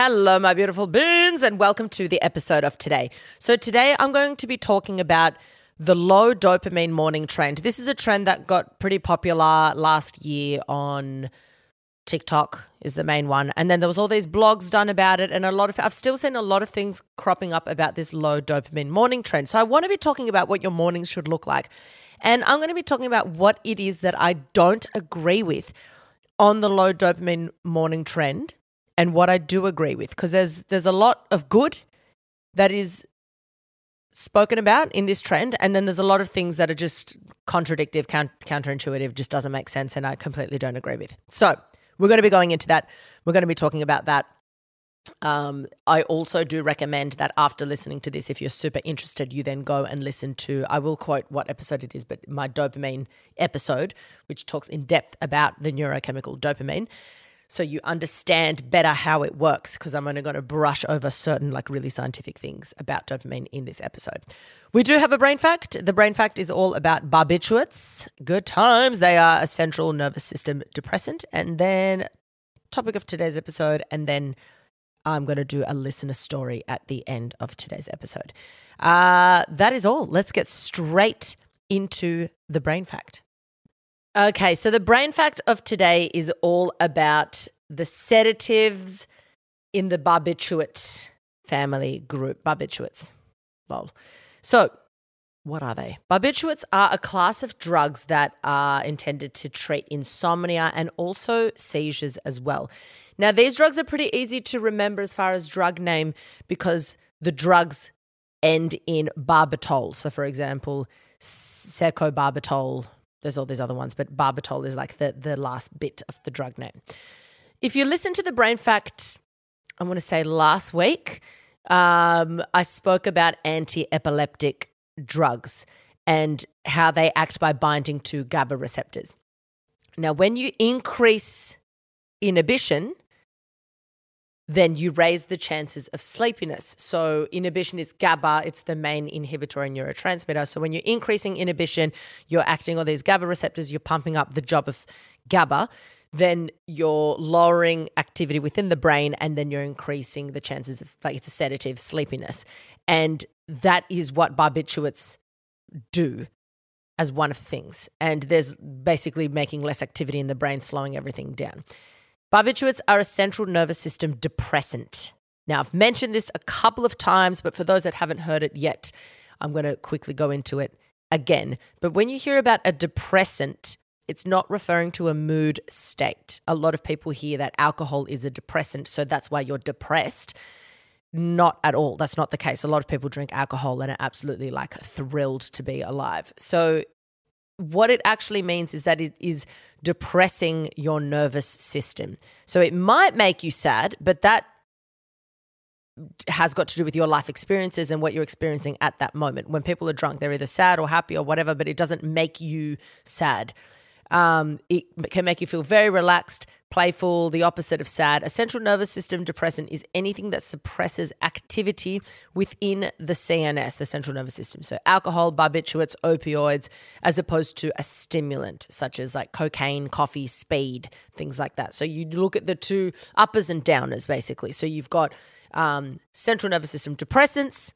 Hello, my beautiful beans, and welcome to the episode of today. So, today I'm going to be talking about the low dopamine morning trend. This is a trend that got pretty popular last year on TikTok is the main one. And then there was all these blogs done about it and a lot of I've still seen a lot of things cropping up about this low dopamine morning trend. So I want to be talking about what your mornings should look like. And I'm going to be talking about what it is that I don't agree with on the low dopamine morning trend and what I do agree with because there's there's a lot of good that is spoken about in this trend and then there's a lot of things that are just contradictive counterintuitive just doesn't make sense and I completely don't agree with. So, we're going to be going into that. We're going to be talking about that um, I also do recommend that after listening to this, if you're super interested, you then go and listen to, I will quote what episode it is, but my dopamine episode, which talks in depth about the neurochemical dopamine. So you understand better how it works, because I'm only going to brush over certain, like, really scientific things about dopamine in this episode. We do have a brain fact. The brain fact is all about barbiturates. Good times. They are a central nervous system depressant. And then, topic of today's episode, and then I'm going to do a listener story at the end of today's episode. Uh, that is all. Let's get straight into the brain fact. Okay, so the brain fact of today is all about the sedatives in the barbiturate family group. Barbiturates. Lol. So, what are they? Barbiturates are a class of drugs that are intended to treat insomnia and also seizures as well. Now, these drugs are pretty easy to remember as far as drug name because the drugs end in barbital. So, for example, secobarbital, there's all these other ones, but barbital is like the, the last bit of the drug name. If you listen to the brain fact, I want to say last week, um, I spoke about anti epileptic drugs and how they act by binding to GABA receptors. Now, when you increase inhibition, then you raise the chances of sleepiness. So, inhibition is GABA, it's the main inhibitory neurotransmitter. So, when you're increasing inhibition, you're acting on these GABA receptors, you're pumping up the job of GABA, then you're lowering activity within the brain, and then you're increasing the chances of, like, it's a sedative, sleepiness. And that is what barbiturates do as one of things. And there's basically making less activity in the brain, slowing everything down. Barbiturates are a central nervous system depressant. Now, I've mentioned this a couple of times, but for those that haven't heard it yet, I'm going to quickly go into it again. But when you hear about a depressant, it's not referring to a mood state. A lot of people hear that alcohol is a depressant, so that's why you're depressed. Not at all. That's not the case. A lot of people drink alcohol and are absolutely like thrilled to be alive. So, what it actually means is that it is depressing your nervous system. So it might make you sad, but that has got to do with your life experiences and what you're experiencing at that moment. When people are drunk, they're either sad or happy or whatever, but it doesn't make you sad. Um, it can make you feel very relaxed, playful, the opposite of sad. A central nervous system depressant is anything that suppresses activity within the CNS, the central nervous system. So, alcohol, barbiturates, opioids, as opposed to a stimulant such as like cocaine, coffee, speed, things like that. So, you look at the two uppers and downers basically. So, you've got um, central nervous system depressants,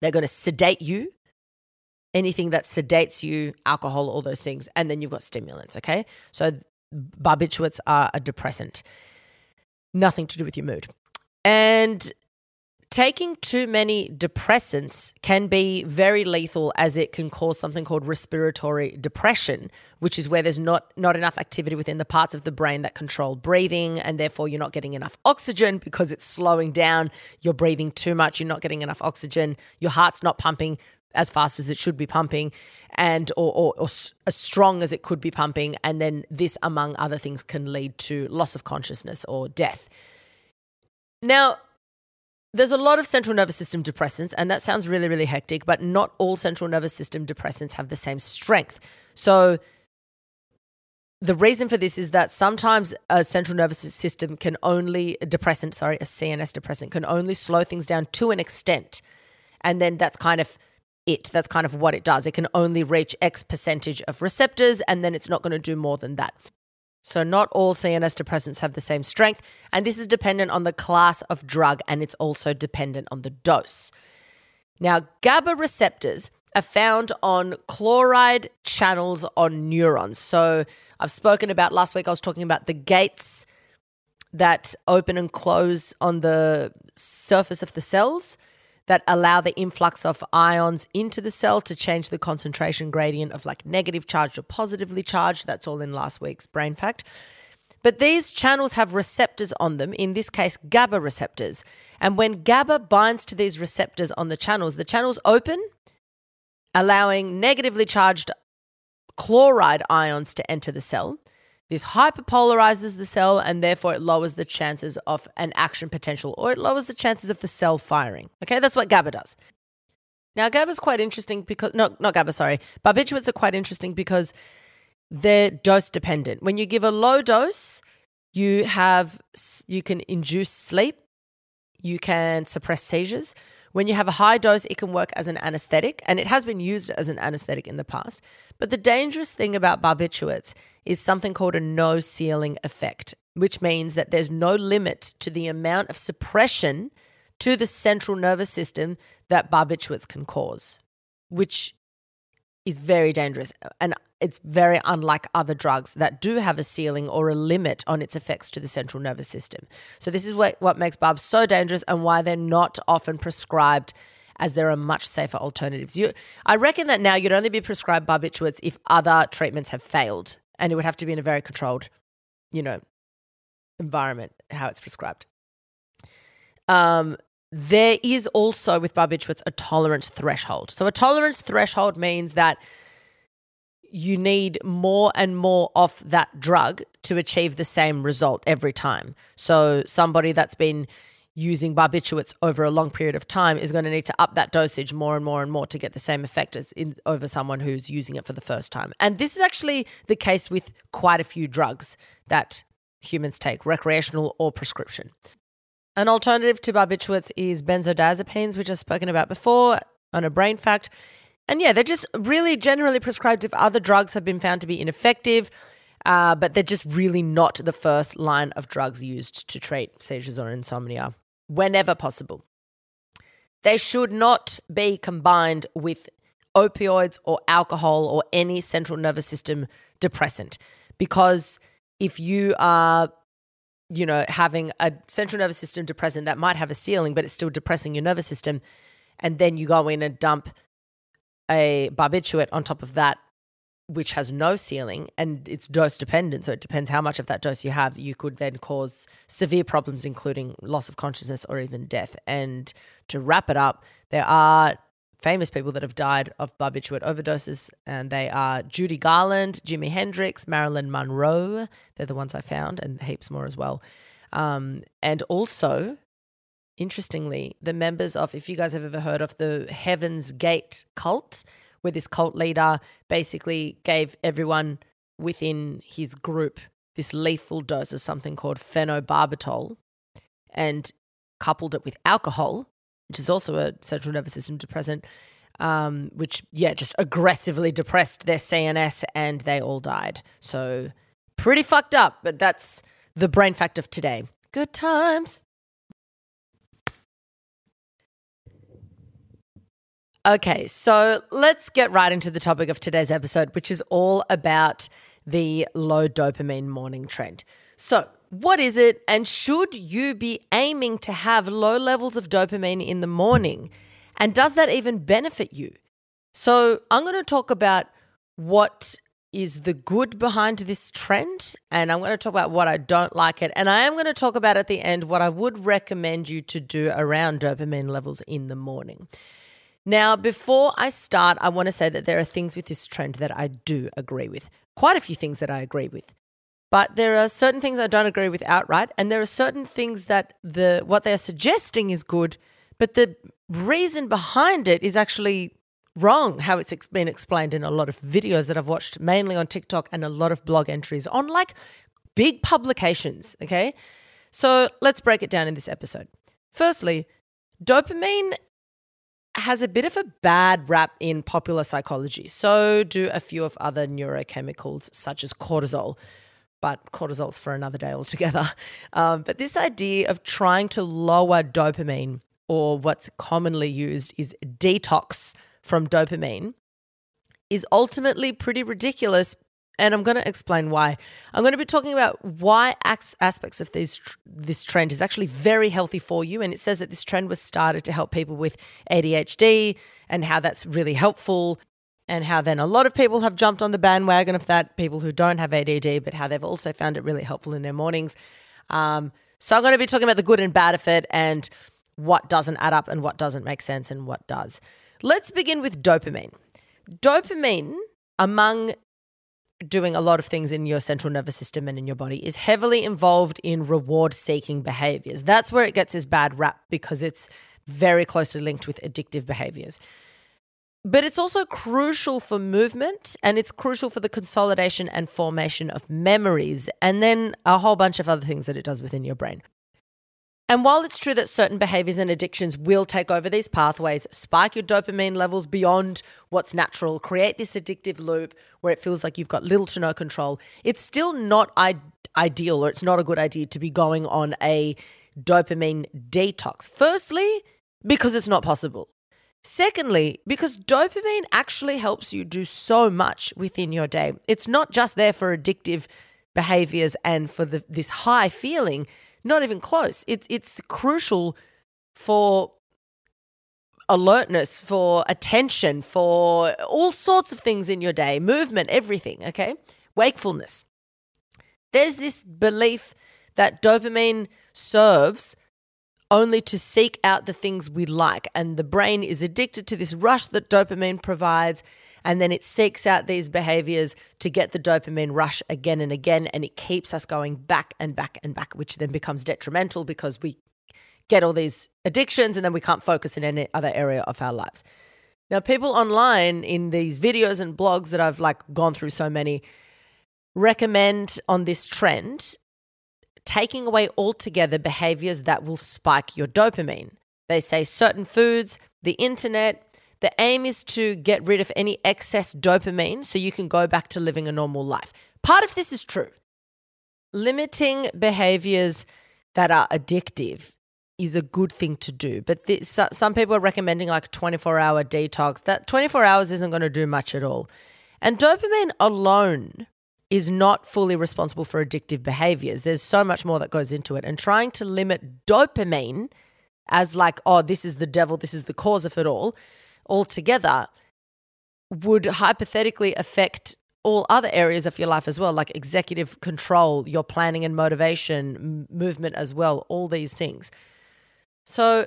they're going to sedate you anything that sedates you, alcohol, all those things. And then you've got stimulants, okay? So barbiturates are a depressant, nothing to do with your mood. And taking too many depressants can be very lethal as it can cause something called respiratory depression which is where there's not not enough activity within the parts of the brain that control breathing and therefore you're not getting enough oxygen because it's slowing down. You're breathing too much. You're not getting enough oxygen. Your heart's not pumping as fast as it should be pumping and or, or, or, as strong as it could be pumping and then this among other things can lead to loss of consciousness or death. Now there's a lot of central nervous system depressants and that sounds really really hectic but not all central nervous system depressants have the same strength. So the reason for this is that sometimes a central nervous system can only a depressant sorry a cns depressant can only slow things down to an extent and then that's kind of it. That's kind of what it does. It can only reach X percentage of receptors, and then it's not going to do more than that. So, not all CNS depressants have the same strength, and this is dependent on the class of drug and it's also dependent on the dose. Now, GABA receptors are found on chloride channels on neurons. So, I've spoken about last week, I was talking about the gates that open and close on the surface of the cells that allow the influx of ions into the cell to change the concentration gradient of like negative charged or positively charged. That's all in last week's brain fact. But these channels have receptors on them, in this case, GABA receptors. And when GABA binds to these receptors on the channels, the channels open, allowing negatively charged chloride ions to enter the cell. This hyperpolarizes the cell and therefore it lowers the chances of an action potential or it lowers the chances of the cell firing. Okay, that's what GABA does. Now, GABA is quite interesting because, no, not GABA, sorry. Barbiturates are quite interesting because they're dose dependent. When you give a low dose, you have, you can induce sleep, you can suppress seizures. When you have a high dose, it can work as an anesthetic, and it has been used as an anesthetic in the past. But the dangerous thing about barbiturates is something called a no ceiling effect, which means that there's no limit to the amount of suppression to the central nervous system that barbiturates can cause, which is very dangerous. And it's very unlike other drugs that do have a ceiling or a limit on its effects to the central nervous system. So, this is what, what makes barbs so dangerous and why they're not often prescribed as there are much safer alternatives. You, I reckon that now you'd only be prescribed barbiturates if other treatments have failed, and it would have to be in a very controlled, you know, environment how it's prescribed. Um, there is also with barbiturates a tolerance threshold. So a tolerance threshold means that you need more and more of that drug to achieve the same result every time. So somebody that's been using barbiturates over a long period of time is going to need to up that dosage more and more and more to get the same effect as in over someone who's using it for the first time. And this is actually the case with quite a few drugs that humans take, recreational or prescription. An alternative to barbiturates is benzodiazepines, which I've spoken about before on a brain fact. And yeah, they're just really generally prescribed if other drugs have been found to be ineffective, uh, but they're just really not the first line of drugs used to treat seizures or insomnia whenever possible. They should not be combined with opioids or alcohol or any central nervous system depressant because if you are you know having a central nervous system depressant that might have a ceiling but it's still depressing your nervous system and then you go in and dump a barbiturate on top of that, which has no ceiling and it's dose dependent. So it depends how much of that dose you have. You could then cause severe problems, including loss of consciousness or even death. And to wrap it up, there are famous people that have died of barbiturate overdoses, and they are Judy Garland, Jimi Hendrix, Marilyn Monroe. They're the ones I found, and heaps more as well. Um, and also interestingly, the members of, if you guys have ever heard of the Heaven's Gate cult, where this cult leader basically gave everyone within his group this lethal dose of something called phenobarbital and coupled it with alcohol, which is also a central nervous system depressant, um, which, yeah, just aggressively depressed their CNS and they all died. So, pretty fucked up, but that's the brain fact of today. Good times. Okay, so let's get right into the topic of today's episode, which is all about the low dopamine morning trend. So, what is it, and should you be aiming to have low levels of dopamine in the morning? And does that even benefit you? So, I'm going to talk about what is the good behind this trend, and I'm going to talk about what I don't like it, and I am going to talk about at the end what I would recommend you to do around dopamine levels in the morning. Now, before I start, I want to say that there are things with this trend that I do agree with. Quite a few things that I agree with. But there are certain things I don't agree with outright, and there are certain things that the what they're suggesting is good, but the reason behind it is actually wrong how it's been explained in a lot of videos that I've watched mainly on TikTok and a lot of blog entries on like big publications, okay? So, let's break it down in this episode. Firstly, dopamine has a bit of a bad rap in popular psychology. So do a few of other neurochemicals, such as cortisol. But cortisol's for another day altogether. Um, but this idea of trying to lower dopamine, or what's commonly used is detox from dopamine, is ultimately pretty ridiculous. And I'm going to explain why. I'm going to be talking about why aspects of this this trend is actually very healthy for you. And it says that this trend was started to help people with ADHD and how that's really helpful and how then a lot of people have jumped on the bandwagon of that, people who don't have ADD, but how they've also found it really helpful in their mornings. Um, so I'm going to be talking about the good and bad of it and what doesn't add up and what doesn't make sense and what does. Let's begin with dopamine. Dopamine, among doing a lot of things in your central nervous system and in your body, is heavily involved in reward seeking behaviors. That's where it gets its bad rap because it's very closely linked with addictive behaviors. But it's also crucial for movement and it's crucial for the consolidation and formation of memories, and then a whole bunch of other things that it does within your brain. And while it's true that certain behaviors and addictions will take over these pathways, spike your dopamine levels beyond what's natural, create this addictive loop where it feels like you've got little to no control, it's still not ideal or it's not a good idea to be going on a dopamine detox. Firstly, because it's not possible. Secondly, because dopamine actually helps you do so much within your day. It's not just there for addictive behaviors and for the, this high feeling, not even close. It's it's crucial for alertness, for attention, for all sorts of things in your day, movement, everything, okay? Wakefulness. There's this belief that dopamine serves only to seek out the things we like. And the brain is addicted to this rush that dopamine provides. And then it seeks out these behaviors to get the dopamine rush again and again. And it keeps us going back and back and back, which then becomes detrimental because we get all these addictions and then we can't focus in any other area of our lives. Now, people online in these videos and blogs that I've like gone through so many recommend on this trend taking away altogether behaviors that will spike your dopamine. They say certain foods, the internet, the aim is to get rid of any excess dopamine so you can go back to living a normal life. Part of this is true. Limiting behaviors that are addictive is a good thing to do. But this, some people are recommending like a 24 hour detox. That 24 hours isn't going to do much at all. And dopamine alone is not fully responsible for addictive behaviors. There's so much more that goes into it. And trying to limit dopamine as like, oh, this is the devil, this is the cause of it all, altogether would hypothetically affect all other areas of your life as well, like executive control, your planning and motivation, movement as well, all these things. So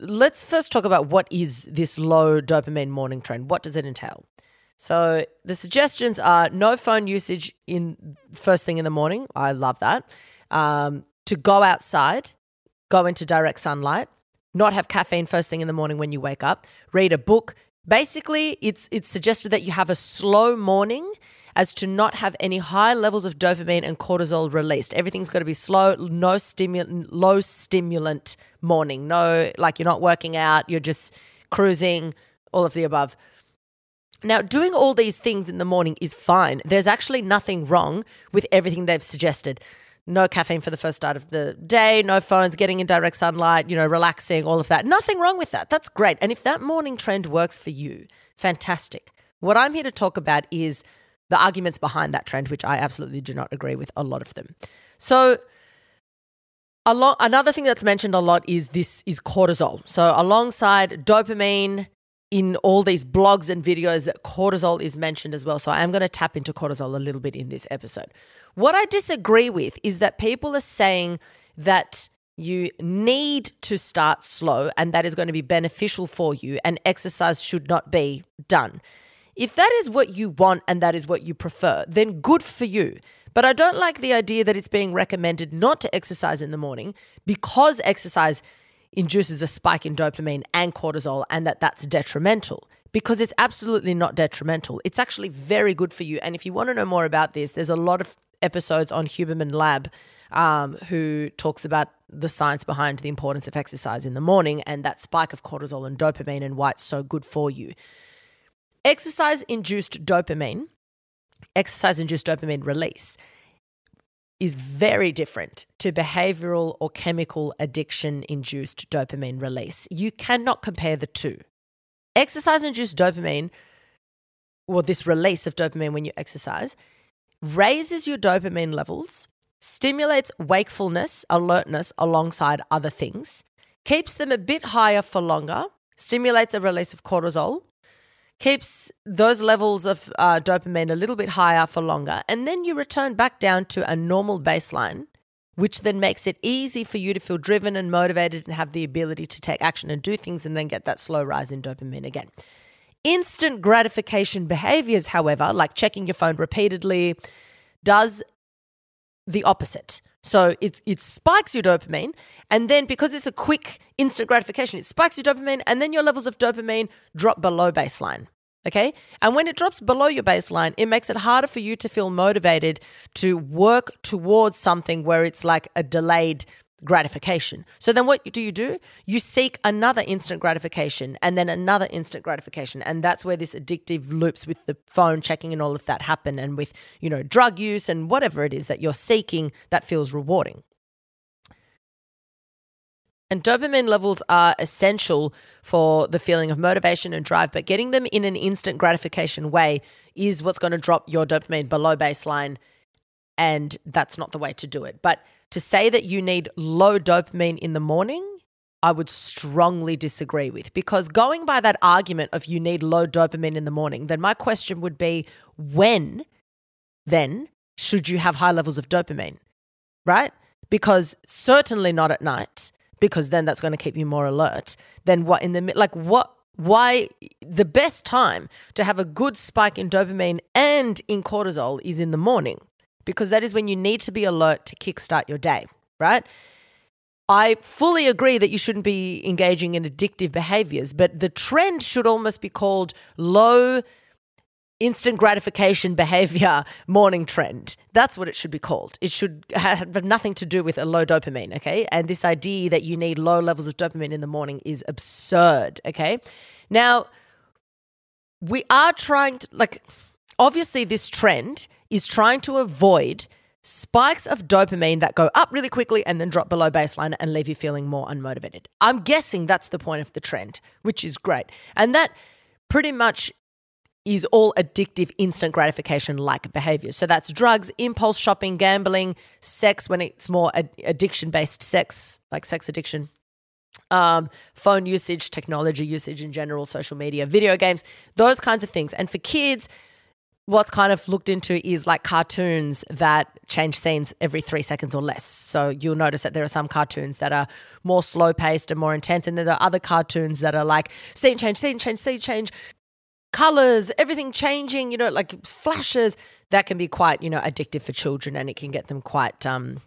let's first talk about what is this low dopamine morning trend? What does it entail? So the suggestions are no phone usage in first thing in the morning. I love that. Um, to go outside, go into direct sunlight, not have caffeine first thing in the morning when you wake up, read a book. Basically, it's it's suggested that you have a slow morning as to not have any high levels of dopamine and cortisol released. Everything's got to be slow, no stimulant, low stimulant morning. No, like you're not working out, you're just cruising, all of the above. Now, doing all these things in the morning is fine. There's actually nothing wrong with everything they've suggested. No caffeine for the first start of the day, no phones, getting in direct sunlight, you know, relaxing, all of that. Nothing wrong with that. That's great. And if that morning trend works for you, fantastic. What I'm here to talk about is the arguments behind that trend, which I absolutely do not agree with a lot of them. So, a lot, another thing that's mentioned a lot is this is cortisol. So alongside dopamine, in all these blogs and videos that cortisol is mentioned as well. So I am going to tap into cortisol a little bit in this episode. What I disagree with is that people are saying that you need to start slow and that is going to be beneficial for you and exercise should not be done. If that is what you want and that is what you prefer, then good for you. But I don't like the idea that it's being recommended not to exercise in the morning because exercise induces a spike in dopamine and cortisol and that that's detrimental because it's absolutely not detrimental. It's actually very good for you. And if you want to know more about this, there's a lot of episodes on Huberman Lab um, who talks about the science behind the importance of exercise in the morning and that spike of cortisol and dopamine and why it's so good for you. Exercise induced dopamine exercise induced dopamine release is very different to behavioral or chemical addiction induced dopamine release. You cannot compare the two. Exercise induced dopamine, or this release of dopamine when you exercise, raises your dopamine levels, stimulates wakefulness, alertness alongside other things, keeps them a bit higher for longer, stimulates a release of cortisol, keeps those levels of uh, dopamine a little bit higher for longer, and then you return back down to a normal baseline, which then makes it easy for you to feel driven and motivated and have the ability to take action and do things and then get that slow rise in dopamine again. Instant gratification behaviors, however, like checking your phone repeatedly, does the opposite. So it, it spikes your dopamine. And then because it's a quick instant gratification, it spikes your dopamine. And then your levels of dopamine drop below baseline. Okay. And when it drops below your baseline, it makes it harder for you to feel motivated to work towards something where it's like a delayed gratification. So then what do you do? You seek another instant gratification and then another instant gratification. And that's where this addictive loops with the phone checking and all of that happen and with, you know, drug use and whatever it is that you're seeking that feels rewarding. And dopamine levels are essential for the feeling of motivation and drive, but getting them in an instant gratification way is what's going to drop your dopamine below baseline. And that's not the way to do it. But to say that you need low dopamine in the morning, I would strongly disagree with because going by that argument of you need low dopamine in the morning, then my question would be when then should you have high levels of dopamine? Right? Because certainly not at night, because then that's going to keep you more alert. Then what in the like what why the best time to have a good spike in dopamine and in cortisol is in the morning because that is when you need to be alert to kickstart your day, right? I fully agree that you shouldn't be engaging in addictive behaviors, but the trend should almost be called low instant gratification behavior morning trend. That's what it should be called. It should have nothing to do with a low dopamine, okay? And this idea that you need low levels of dopamine in the morning is absurd, okay? Now, we are trying to, like, obviously, this trend is trying to avoid spikes of dopamine that go up really quickly and then drop below baseline and leave you feeling more unmotivated. I'm guessing that's the point of the trend, which is great. And that pretty much is all addictive instant gratification like behavior. So that's drugs, impulse shopping, gambling, sex when it's more ad- addiction based sex, like sex addiction. Um, phone usage, technology usage in general, social media, video games, those kinds of things. And for kids, what's kind of looked into is like cartoons that change scenes every three seconds or less. So you'll notice that there are some cartoons that are more slow paced and more intense, and there are other cartoons that are like scene change, scene change, scene change, colors, everything changing, you know, like flashes. That can be quite, you know, addictive for children and it can get them quite, um,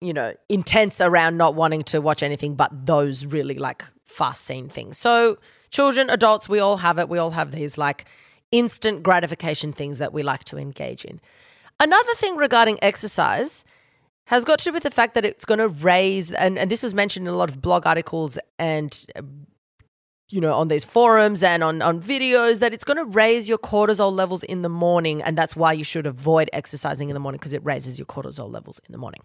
you know, intense around not wanting to watch anything but those really like fast scene things. So, children, adults, we all have it. We all have these like, instant gratification things that we like to engage in. Another thing regarding exercise has got to do with the fact that it's going to raise, and, and this was mentioned in a lot of blog articles and, uh, you know, on these forums and on, on videos, that it's going to raise your cortisol levels in the morning. And that's why you should avoid exercising in the morning because it raises your cortisol levels in the morning.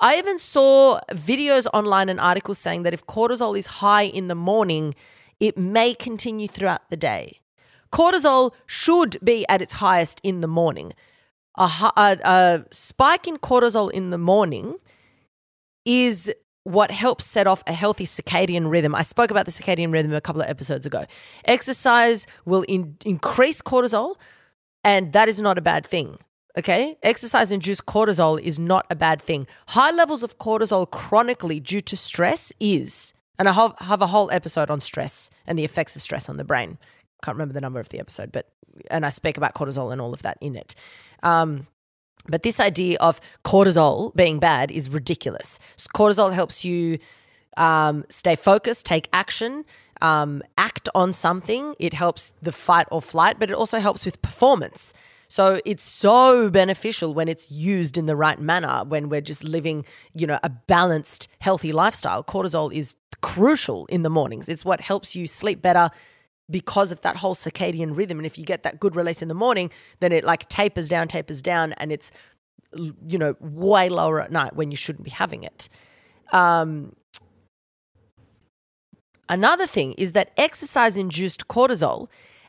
I even saw videos online and articles saying that if cortisol is high in the morning, it may continue throughout the day. Cortisol should be at its highest in the morning. A, a, a spike in cortisol in the morning is what helps set off a healthy circadian rhythm. I spoke about the circadian rhythm a couple of episodes ago. Exercise will in, increase cortisol, and that is not a bad thing. Okay? Exercise induced cortisol is not a bad thing. High levels of cortisol chronically due to stress is, and I have, have a whole episode on stress and the effects of stress on the brain can't remember the number of the episode, but and I speak about cortisol and all of that in it. Um, but this idea of cortisol being bad is ridiculous. So cortisol helps you um, stay focused, take action, um, act on something. It helps the fight or flight, but it also helps with performance. So it's so beneficial when it's used in the right manner, when we're just living, you know, a balanced, healthy lifestyle. Cortisol is crucial in the mornings. It's what helps you sleep better, because of that whole circadian rhythm. And if you get that good release in the morning, then it like tapers down, tapers down, and it's, you know, way lower at night when you shouldn't be having it. Um, another thing is that exercise induced cortisol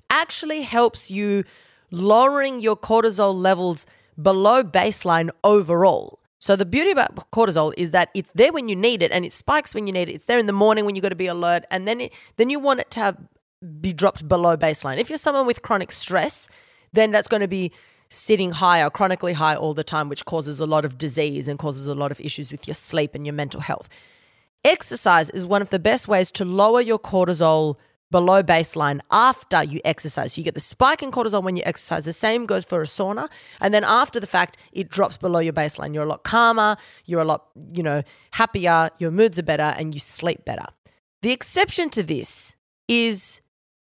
actually helps you lowering your cortisol levels below baseline overall. So the beauty about cortisol is that it's there when you need it and it spikes when you need it. It's there in the morning when you got to be alert and then it, then you want it to have, be dropped below baseline. If you're someone with chronic stress, then that's going to be sitting high or chronically high all the time which causes a lot of disease and causes a lot of issues with your sleep and your mental health. Exercise is one of the best ways to lower your cortisol below baseline after you exercise. So you get the spike in cortisol when you exercise. The same goes for a sauna. And then after the fact, it drops below your baseline. You're a lot calmer, you're a lot, you know, happier, your moods are better, and you sleep better. The exception to this is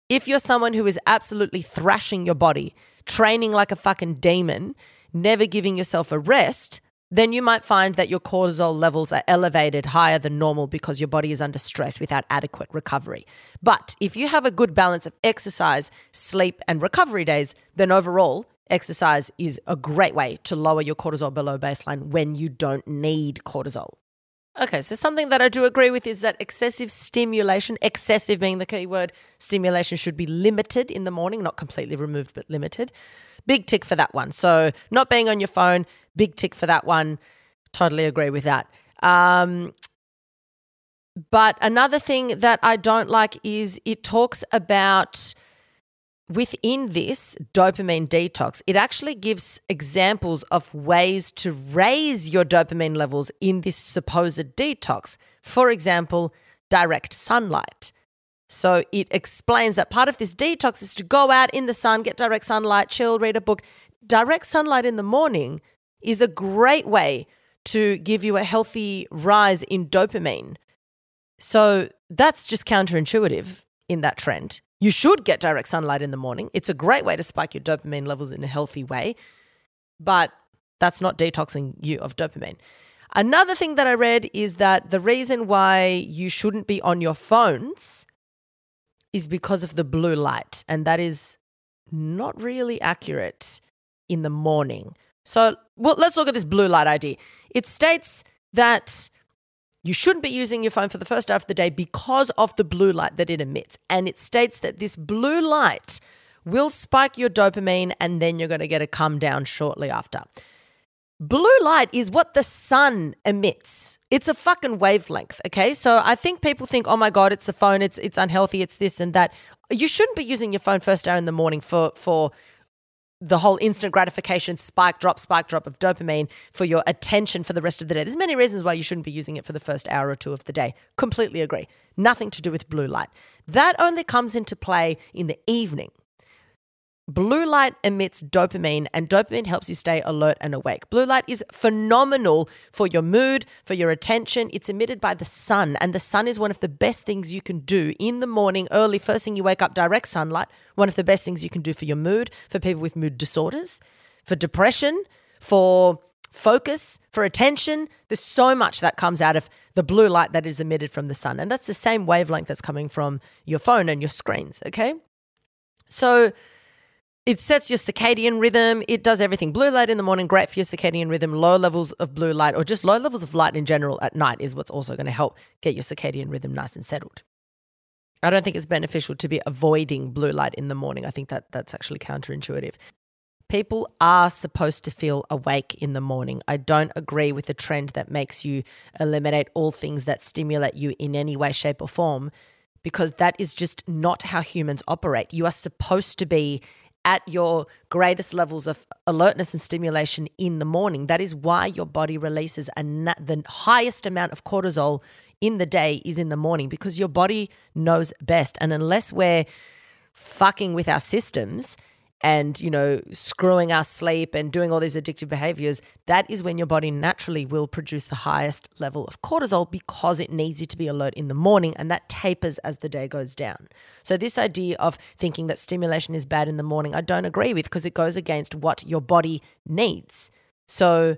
if you're someone who is absolutely thrashing your body, training like a fucking demon, never giving yourself a rest, then you might find that your cortisol levels are elevated higher than normal because your body is under stress without adequate recovery. But if you have a good balance of exercise, sleep, and recovery days, then overall, exercise is a great way to lower your cortisol below baseline when you don't need cortisol. Okay, so something that I do agree with is that excessive stimulation, excessive being the key word, stimulation should be limited in the morning, not completely removed, but limited. Big tick for that one. So, not being on your phone, big tick for that one. Totally agree with that. Um, but another thing that I don't like is it talks about within this dopamine detox, it actually gives examples of ways to raise your dopamine levels in this supposed detox. For example, direct sunlight. So it explains that part of this detox is to go out in the sun, get direct sunlight, chill, read a book. Direct sunlight in the morning is a great way to give you a healthy rise in dopamine. So that's just counterintuitive in that trend. You should get direct sunlight in the morning. It's a great way to spike your dopamine levels in a healthy way, but that's not detoxing you of dopamine. Another thing that I read is that the reason why you shouldn't be on your phones is because of the blue light, and that is not really accurate in the morning. So, well, let's look at this blue light idea. It states that you shouldn't be using your phone for the first hour of the day because of the blue light that it emits. And it states that this blue light will spike your dopamine and then you're going to get a come down shortly after. Blue light is what the sun emits. It's a fucking wavelength, okay? So I think people think, "Oh my god, it's the phone, it's it's unhealthy, it's this and that." You shouldn't be using your phone first hour in the morning for for the whole instant gratification spike drop spike drop of dopamine for your attention for the rest of the day. There's many reasons why you shouldn't be using it for the first hour or two of the day. Completely agree. Nothing to do with blue light. That only comes into play in the evening Blue light emits dopamine, and dopamine helps you stay alert and awake. Blue light is phenomenal for your mood, for your attention. It's emitted by the sun, and the sun is one of the best things you can do in the morning, early, first thing you wake up, direct sunlight. One of the best things you can do for your mood, for people with mood disorders, for depression, for focus, for attention. There's so much that comes out of the blue light that is emitted from the sun, and that's the same wavelength that's coming from your phone and your screens, okay? So, it sets your circadian rhythm. It does everything. Blue light in the morning, great for your circadian rhythm. Low levels of blue light or just low levels of light in general at night is what's also going to help get your circadian rhythm nice and settled. I don't think it's beneficial to be avoiding blue light in the morning. I think that that's actually counterintuitive. People are supposed to feel awake in the morning. I don't agree with the trend that makes you eliminate all things that stimulate you in any way, shape, or form, because that is just not how humans operate. You are supposed to be at your greatest levels of alertness and stimulation in the morning. That is why your body releases na- the highest amount of cortisol in the day is in the morning because your body knows best. And unless we're fucking with our systems, and you know screwing our sleep and doing all these addictive behaviors that is when your body naturally will produce the highest level of cortisol because it needs you to be alert in the morning and that tapers as the day goes down so this idea of thinking that stimulation is bad in the morning i don't agree with because it goes against what your body needs so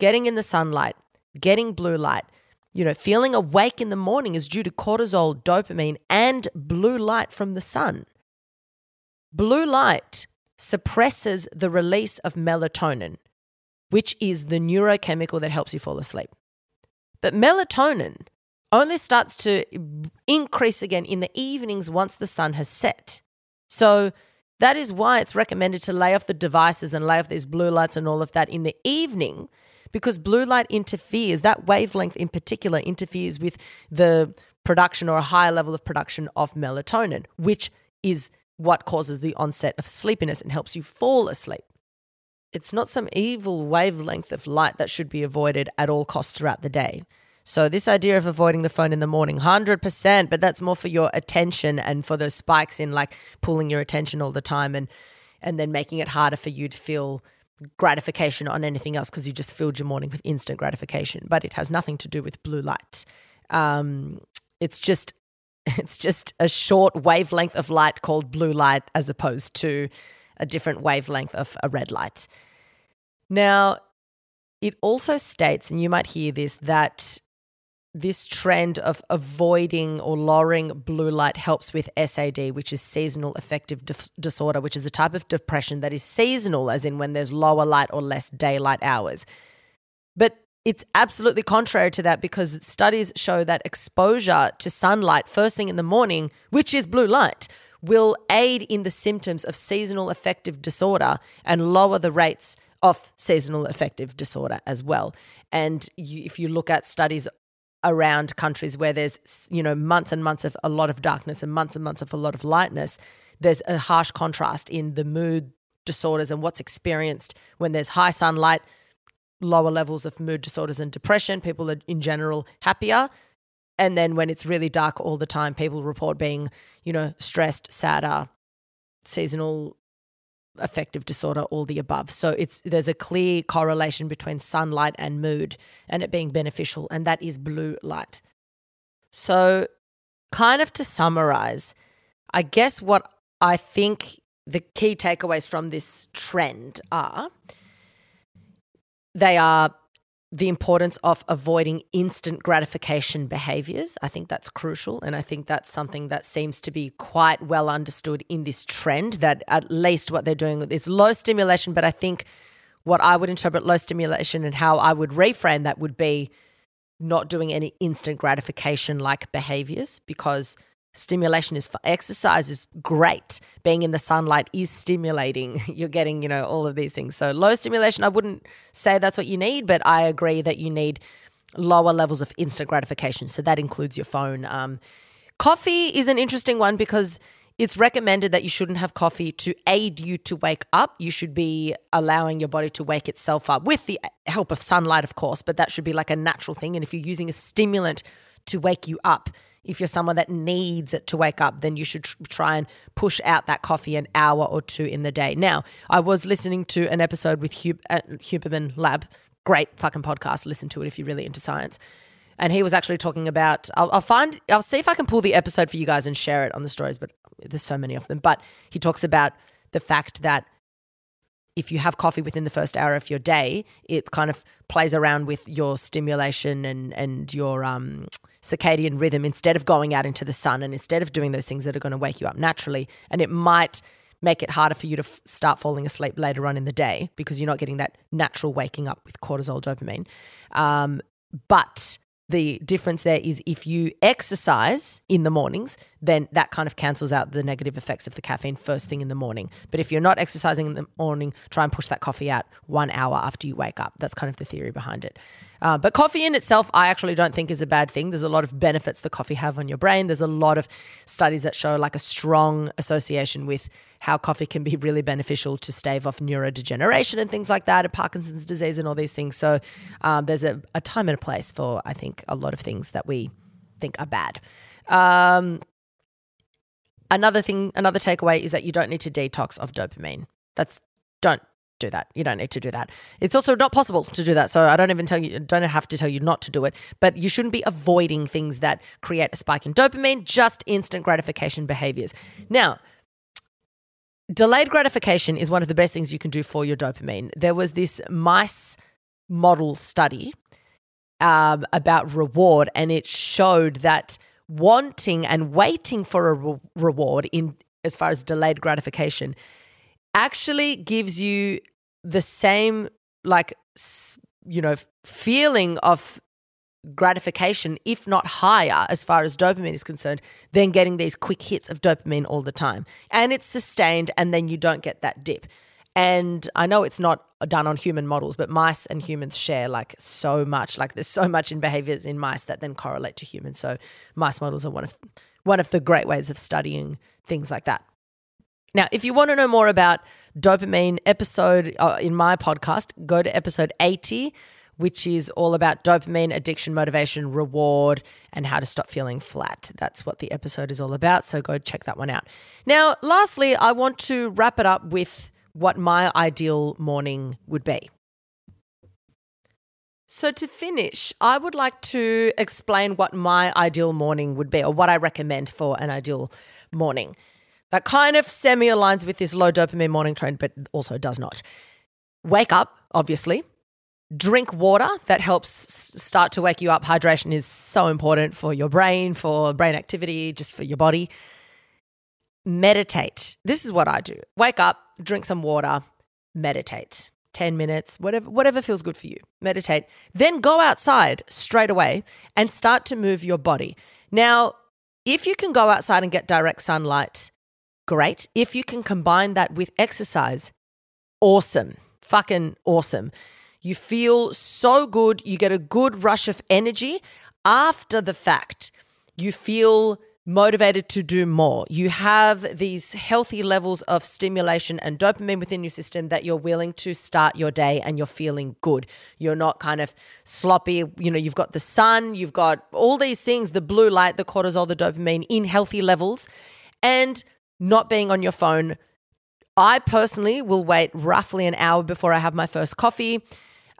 getting in the sunlight getting blue light you know, feeling awake in the morning is due to cortisol, dopamine, and blue light from the sun. Blue light suppresses the release of melatonin, which is the neurochemical that helps you fall asleep. But melatonin only starts to increase again in the evenings once the sun has set. So that is why it's recommended to lay off the devices and lay off these blue lights and all of that in the evening because blue light interferes, that wavelength in particular interferes with the production or a higher level of production of melatonin, which is what causes the onset of sleepiness and helps you fall asleep. It's not some evil wavelength of light that should be avoided at all costs throughout the day. So, this idea of avoiding the phone in the morning, 100%, but that's more for your attention and for those spikes in like pulling your attention all the time and, and then making it harder for you to feel gratification on anything else because you just filled your morning with instant gratification. But it has nothing to do with blue light. Um, it's just it's just a short wavelength of light called blue light as opposed to a different wavelength of a red light. Now, it also states, and you might hear this, that this trend of avoiding or lowering blue light helps with SAD, which is seasonal affective dif- disorder, which is a type of depression that is seasonal, as in when there's lower light or less daylight hours. But it's absolutely contrary to that because studies show that exposure to sunlight first thing in the morning, which is blue light, will aid in the symptoms of seasonal affective disorder and lower the rates of seasonal affective disorder as well. And you, if you look at studies around countries where there's you know months and months of a lot of darkness and months and months of a lot of lightness there's a harsh contrast in the mood disorders and what's experienced when there's high sunlight lower levels of mood disorders and depression people are in general happier and then when it's really dark all the time people report being you know stressed sadder seasonal affective disorder, all the above. So it's there's a clear correlation between sunlight and mood and it being beneficial, and that is blue light. So, kind of to summarize, I guess what I think the key takeaways from this trend are they are the importance of avoiding instant gratification behaviors. I think that's crucial. And I think that's something that seems to be quite well understood in this trend that at least what they're doing is low stimulation. But I think what I would interpret low stimulation and how I would reframe that would be not doing any instant gratification like behaviors because stimulation is for exercise is great. Being in the sunlight is stimulating. You're getting you know all of these things. So low stimulation i wouldn't say that's what you need but i agree that you need lower levels of instant gratification. So that includes your phone. Um, coffee is an interesting one because it's recommended that you shouldn't have coffee to aid you to wake up. You should be allowing your body to wake itself up with the help of sunlight, of course, but that should be like a natural thing. And if you're using a stimulant to wake you up, if you're someone that needs it to wake up, then you should tr- try and push out that coffee an hour or two in the day. Now, I was listening to an episode with Hub- uh, Huberman Lab, great fucking podcast. Listen to it if you're really into science. And he was actually talking about. I'll, I'll find. I'll see if I can pull the episode for you guys and share it on the stories. But there's so many of them. But he talks about the fact that if you have coffee within the first hour of your day, it kind of plays around with your stimulation and and your um circadian rhythm instead of going out into the sun and instead of doing those things that are going to wake you up naturally. And it might make it harder for you to f- start falling asleep later on in the day because you're not getting that natural waking up with cortisol dopamine. Um, but the difference there is if you exercise in the mornings, then that kind of cancels out the negative effects of the caffeine first thing in the morning. But if you're not exercising in the morning, try and push that coffee out one hour after you wake up. That's kind of the theory behind it. Uh, but coffee in itself, I actually don't think is a bad thing. There's a lot of benefits the coffee have on your brain. There's a lot of studies that show like a strong association with how coffee can be really beneficial to stave off neurodegeneration and things like that, and Parkinson's disease and all these things. So um, there's a, a, time and a place for I think a lot of things that we think are bad. Um, another thing, another takeaway is that you don't need to detox of dopamine. That's don't do that. You don't need to do that. It's also not possible to do that. So I don't even tell you, don't have to tell you not to do it. But you shouldn't be avoiding things that create a spike in dopamine, just instant gratification behaviors. Now, delayed gratification is one of the best things you can do for your dopamine. There was this mice model study um, about reward, and it showed that wanting and waiting for a re- reward in as far as delayed gratification actually gives you the same like you know feeling of gratification if not higher as far as dopamine is concerned than getting these quick hits of dopamine all the time and it's sustained and then you don't get that dip and I know it's not done on human models, but mice and humans share like so much. Like there's so much in behaviors in mice that then correlate to humans. So mice models are one of one of the great ways of studying things like that. Now, if you want to know more about dopamine episode uh, in my podcast, go to episode 80, which is all about dopamine, addiction, motivation, reward, and how to stop feeling flat. That's what the episode is all about. So go check that one out. Now, lastly, I want to wrap it up with what my ideal morning would be. So, to finish, I would like to explain what my ideal morning would be or what I recommend for an ideal morning. That kind of semi aligns with this low dopamine morning trend, but also does not. Wake up, obviously. Drink water that helps start to wake you up. Hydration is so important for your brain, for brain activity, just for your body. Meditate. This is what I do. Wake up, drink some water, meditate. 10 minutes, whatever whatever feels good for you. Meditate. Then go outside straight away and start to move your body. Now, if you can go outside and get direct sunlight, great. If you can combine that with exercise, awesome. Fucking awesome. You feel so good. You get a good rush of energy after the fact. You feel motivated to do more. You have these healthy levels of stimulation and dopamine within your system that you're willing to start your day and you're feeling good. You're not kind of sloppy. You know, you've got the sun, you've got all these things the blue light, the cortisol, the dopamine in healthy levels, and not being on your phone. I personally will wait roughly an hour before I have my first coffee.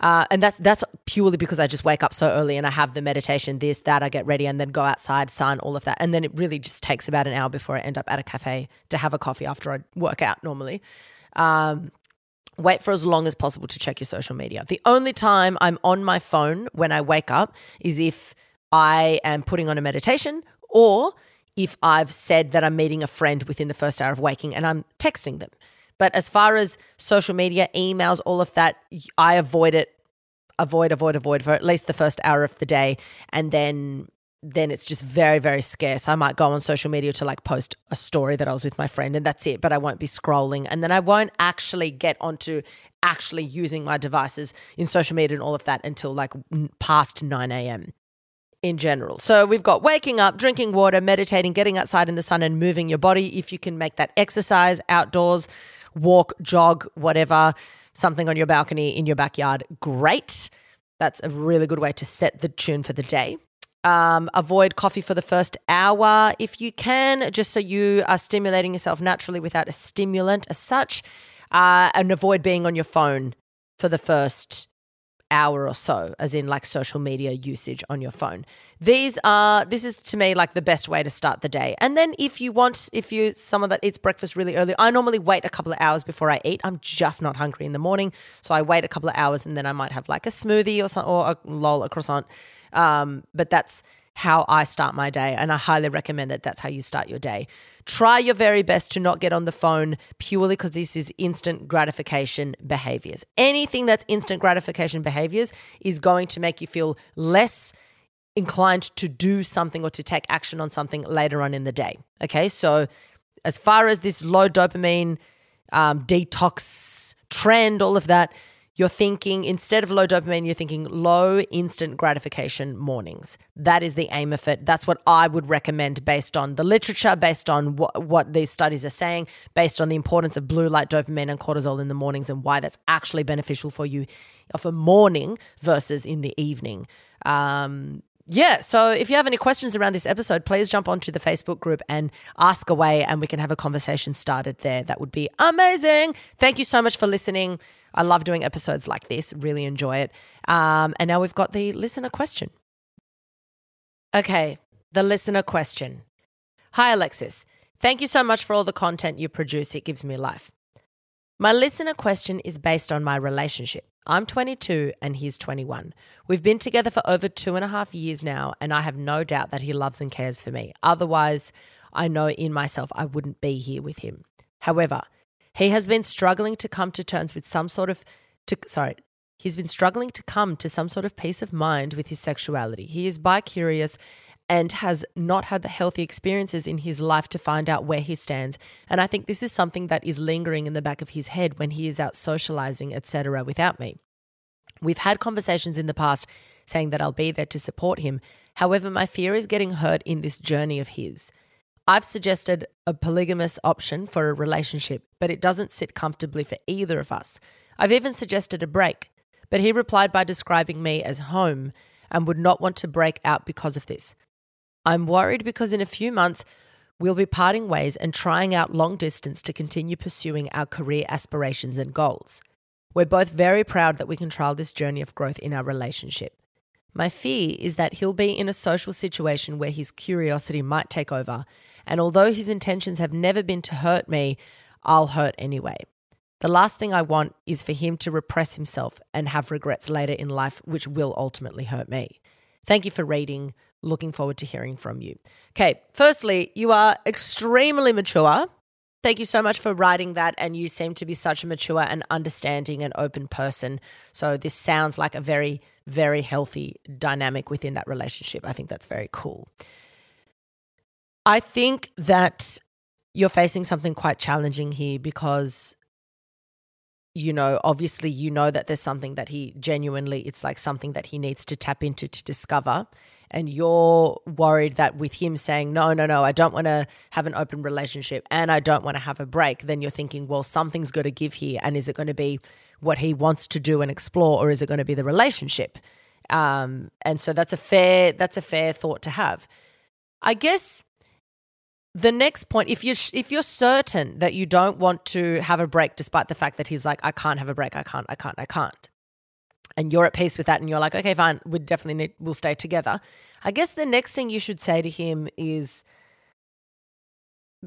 Uh, and that's that's purely because I just wake up so early and I have the meditation, this, that, I get ready and then go outside, sun, all of that. And then it really just takes about an hour before I end up at a cafe to have a coffee after I work out normally. Um, wait for as long as possible to check your social media. The only time I'm on my phone when I wake up is if I am putting on a meditation or if I've said that I'm meeting a friend within the first hour of waking and I'm texting them. But as far as social media, emails, all of that, I avoid it, avoid, avoid, avoid for at least the first hour of the day. And then then it's just very, very scarce. I might go on social media to like post a story that I was with my friend and that's it, but I won't be scrolling. And then I won't actually get onto actually using my devices in social media and all of that until like past 9 a.m. in general. So we've got waking up, drinking water, meditating, getting outside in the sun and moving your body. If you can make that exercise outdoors, walk, jog, whatever, something on your balcony in your backyard, great. That's a really good way to set the tune for the day. Um, avoid coffee for the first hour if you can, just so you are stimulating yourself naturally without a stimulant as such. Uh, and avoid being on your phone for the first hour or so, as in like social media usage on your phone. These are this is to me like the best way to start the day. And then if you want, if you someone that eats breakfast really early, I normally wait a couple of hours before I eat. I'm just not hungry in the morning, so I wait a couple of hours and then I might have like a smoothie or some, or a lol a croissant. Um, but that's how I start my day. And I highly recommend that that's how you start your day. Try your very best to not get on the phone purely because this is instant gratification behaviors. Anything that's instant gratification behaviors is going to make you feel less inclined to do something or to take action on something later on in the day. Okay, so as far as this low dopamine um, detox trend, all of that, you're thinking, instead of low dopamine, you're thinking low instant gratification mornings. That is the aim of it. That's what I would recommend based on the literature, based on what, what these studies are saying, based on the importance of blue light dopamine and cortisol in the mornings and why that's actually beneficial for you of a morning versus in the evening. Um, yeah, so if you have any questions around this episode, please jump onto the Facebook group and ask away, and we can have a conversation started there. That would be amazing. Thank you so much for listening. I love doing episodes like this, really enjoy it. Um, and now we've got the listener question. Okay, the listener question. Hi, Alexis. Thank you so much for all the content you produce. It gives me life. My listener question is based on my relationship. I'm 22 and he's 21. We've been together for over two and a half years now, and I have no doubt that he loves and cares for me. Otherwise, I know in myself I wouldn't be here with him. However, he has been struggling to come to terms with some sort of, to, sorry, he's been struggling to come to some sort of peace of mind with his sexuality. He is bi curious and has not had the healthy experiences in his life to find out where he stands. And I think this is something that is lingering in the back of his head when he is out socializing, etc., without me. We've had conversations in the past saying that I'll be there to support him. However, my fear is getting hurt in this journey of his. I've suggested a polygamous option for a relationship, but it doesn't sit comfortably for either of us. I've even suggested a break, but he replied by describing me as home and would not want to break out because of this. I'm worried because in a few months, we'll be parting ways and trying out long distance to continue pursuing our career aspirations and goals. We're both very proud that we can trial this journey of growth in our relationship. My fear is that he'll be in a social situation where his curiosity might take over, and although his intentions have never been to hurt me, I'll hurt anyway. The last thing I want is for him to repress himself and have regrets later in life, which will ultimately hurt me. Thank you for reading. Looking forward to hearing from you. Okay, firstly, you are extremely mature. Thank you so much for writing that. And you seem to be such a mature and understanding and open person. So, this sounds like a very, very healthy dynamic within that relationship. I think that's very cool. I think that you're facing something quite challenging here because you know, obviously, you know that there's something that he genuinely, it's like something that he needs to tap into to discover and you're worried that with him saying, no, no, no, I don't want to have an open relationship and I don't want to have a break, then you're thinking, well, something's got to give here. And is it going to be what he wants to do and explore, or is it going to be the relationship? Um, and so that's a fair that's a fair thought to have. I guess the next point, if you're if you're certain that you don't want to have a break, despite the fact that he's like, I can't have a break, I can't, I can't, I can't and you're at peace with that and you're like, okay, fine, we definitely need, we'll stay together. I guess the next thing you should say to him is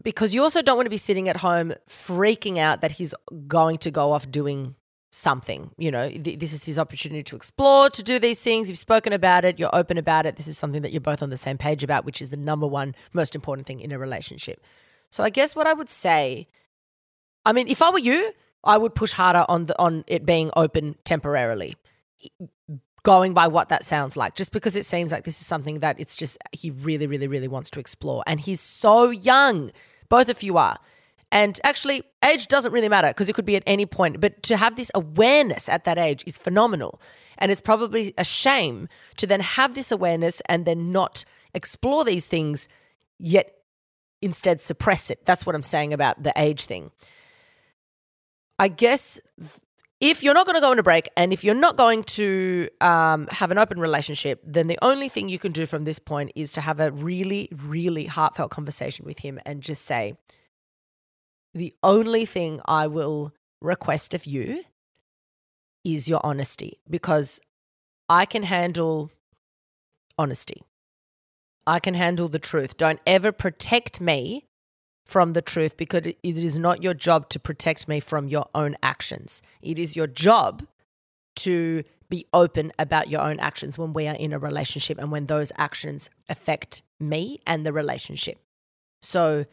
because you also don't want to be sitting at home freaking out that he's going to go off doing something. You know, th- this is his opportunity to explore, to do these things. You've spoken about it, you're open about it. This is something that you're both on the same page about, which is the number one most important thing in a relationship. So I guess what I would say, I mean, if I were you, I would push harder on the on it being open temporarily going by what that sounds like, just because it seems like this is something that it's just he really, really, really wants to explore. And he's so young. Both of you are. And actually, age doesn't really matter because it could be at any point. But to have this awareness at that age is phenomenal. And it's probably a shame to then have this awareness and then not explore these things, yet instead suppress it. That's what I'm saying about the age thing. I guess if you're not going to go on a break and if you're not going to um, have an open relationship, then the only thing you can do from this point is to have a really, really heartfelt conversation with him and just say, the only thing I will request of you is your honesty because I can handle honesty. I can handle the truth. Don't ever protect me from the truth because it is not your job to protect me from your own actions. It is your job to be open about your own actions when we are in a relationship and when those actions affect me and the relationship. So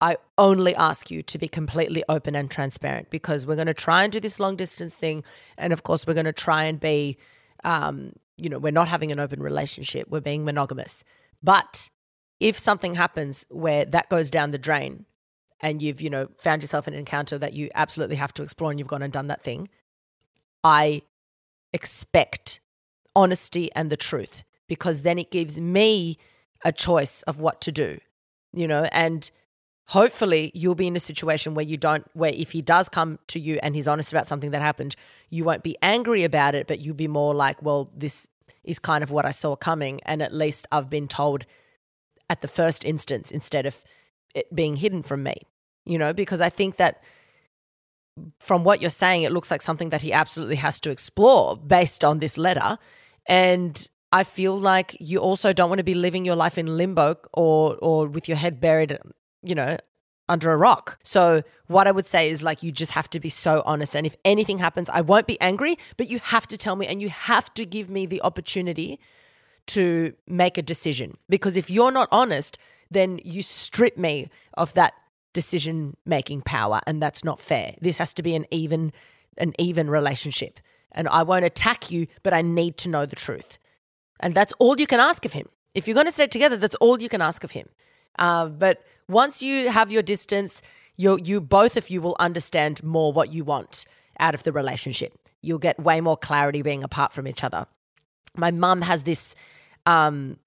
I only ask you to be completely open and transparent because we're going to try and do this long distance thing. And of course, we're going to try and be, um, you know, we're not having an open relationship, we're being monogamous. But if something happens where that goes down the drain and you've, you know, found yourself in an encounter that you absolutely have to explore and you've gone and done that thing, I expect honesty and the truth because then it gives me a choice of what to do, you know, and hopefully you'll be in a situation where you don't where if he does come to you and he's honest about something that happened you won't be angry about it but you'll be more like well this is kind of what i saw coming and at least i've been told at the first instance instead of it being hidden from me, you know, because I think that from what you're saying, it looks like something that he absolutely has to explore based on this letter. And I feel like you also don't want to be living your life in limbo or or with your head buried, you know, under a rock. So, what I would say is like, you just have to be so honest. And if anything happens, I won't be angry, but you have to tell me and you have to give me the opportunity to make a decision. Because if you're not honest, then you strip me of that decision making power. And that's not fair. This has to be an even, an even relationship. And I won't attack you, but I need to know the truth. And that's all you can ask of him. If you're going to stay together, that's all you can ask of him. Uh, but once you have your distance, you you both of you will understand more what you want out of the relationship. You'll get way more clarity being apart from each other. My mum has this um,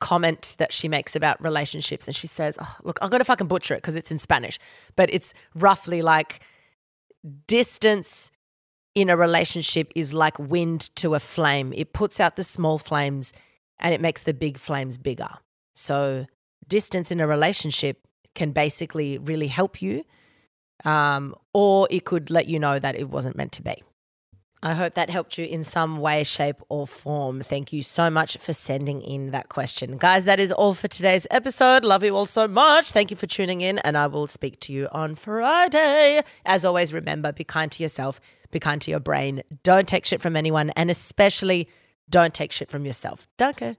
comment that she makes about relationships, and she says, oh, "Look, I'm going to fucking butcher it because it's in Spanish, but it's roughly like distance." In a relationship is like wind to a flame. It puts out the small flames and it makes the big flames bigger. So, distance in a relationship can basically really help you, um, or it could let you know that it wasn't meant to be. I hope that helped you in some way, shape, or form. Thank you so much for sending in that question. Guys, that is all for today's episode. Love you all so much. Thank you for tuning in, and I will speak to you on Friday. As always, remember be kind to yourself, be kind to your brain. Don't take shit from anyone, and especially don't take shit from yourself. Danke.